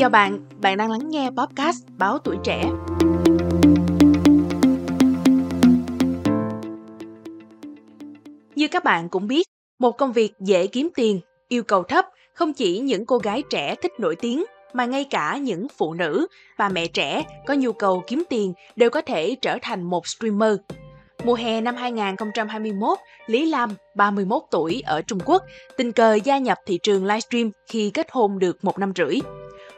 Chào bạn, bạn đang lắng nghe podcast Báo Tuổi Trẻ. Như các bạn cũng biết, một công việc dễ kiếm tiền, yêu cầu thấp không chỉ những cô gái trẻ thích nổi tiếng mà ngay cả những phụ nữ, bà mẹ trẻ có nhu cầu kiếm tiền đều có thể trở thành một streamer. Mùa hè năm 2021, Lý Lam, 31 tuổi ở Trung Quốc, tình cờ gia nhập thị trường livestream khi kết hôn được một năm rưỡi.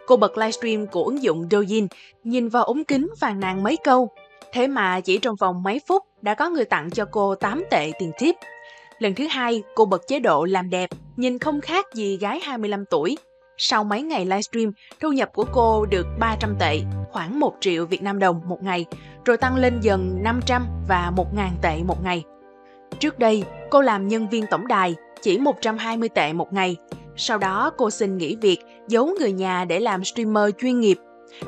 Cô bật livestream của ứng dụng Douyin, nhìn vào ống kính phàn nàn mấy câu. Thế mà chỉ trong vòng mấy phút đã có người tặng cho cô 8 tệ tiền tip. Lần thứ hai, cô bật chế độ làm đẹp, nhìn không khác gì gái 25 tuổi. Sau mấy ngày livestream, thu nhập của cô được 300 tệ, khoảng 1 triệu Việt Nam đồng một ngày, rồi tăng lên dần 500 và 1.000 tệ một ngày. Trước đây, cô làm nhân viên tổng đài, chỉ 120 tệ một ngày. Sau đó cô xin nghỉ việc, giấu người nhà để làm streamer chuyên nghiệp.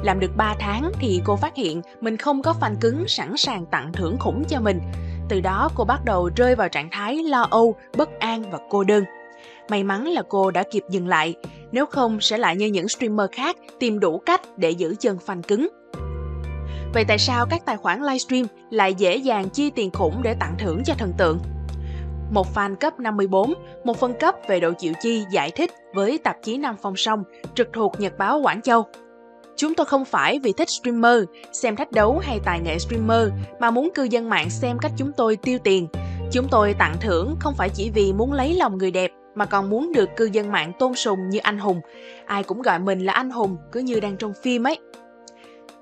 Làm được 3 tháng thì cô phát hiện mình không có fan cứng sẵn sàng tặng thưởng khủng cho mình. Từ đó cô bắt đầu rơi vào trạng thái lo âu, bất an và cô đơn. May mắn là cô đã kịp dừng lại, nếu không sẽ lại như những streamer khác tìm đủ cách để giữ chân fan cứng. Vậy tại sao các tài khoản livestream lại dễ dàng chi tiền khủng để tặng thưởng cho thần tượng? Một fan cấp 54, một phân cấp về độ chịu chi giải thích với tạp chí Nam Phong Sông trực thuộc Nhật báo Quảng Châu. Chúng tôi không phải vì thích streamer, xem thách đấu hay tài nghệ streamer mà muốn cư dân mạng xem cách chúng tôi tiêu tiền. Chúng tôi tặng thưởng không phải chỉ vì muốn lấy lòng người đẹp mà còn muốn được cư dân mạng tôn sùng như anh hùng. Ai cũng gọi mình là anh hùng cứ như đang trong phim ấy.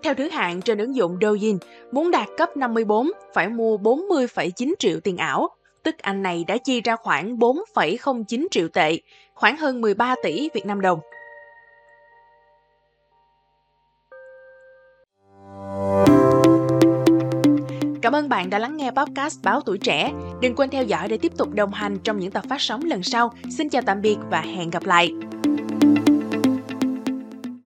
Theo thứ hạng trên ứng dụng Douyin, muốn đạt cấp 54 phải mua 40,9 triệu tiền ảo, tức anh này đã chi ra khoảng 4,09 triệu tệ, khoảng hơn 13 tỷ Việt Nam đồng. Cảm ơn bạn đã lắng nghe podcast Báo Tuổi Trẻ. Đừng quên theo dõi để tiếp tục đồng hành trong những tập phát sóng lần sau. Xin chào tạm biệt và hẹn gặp lại.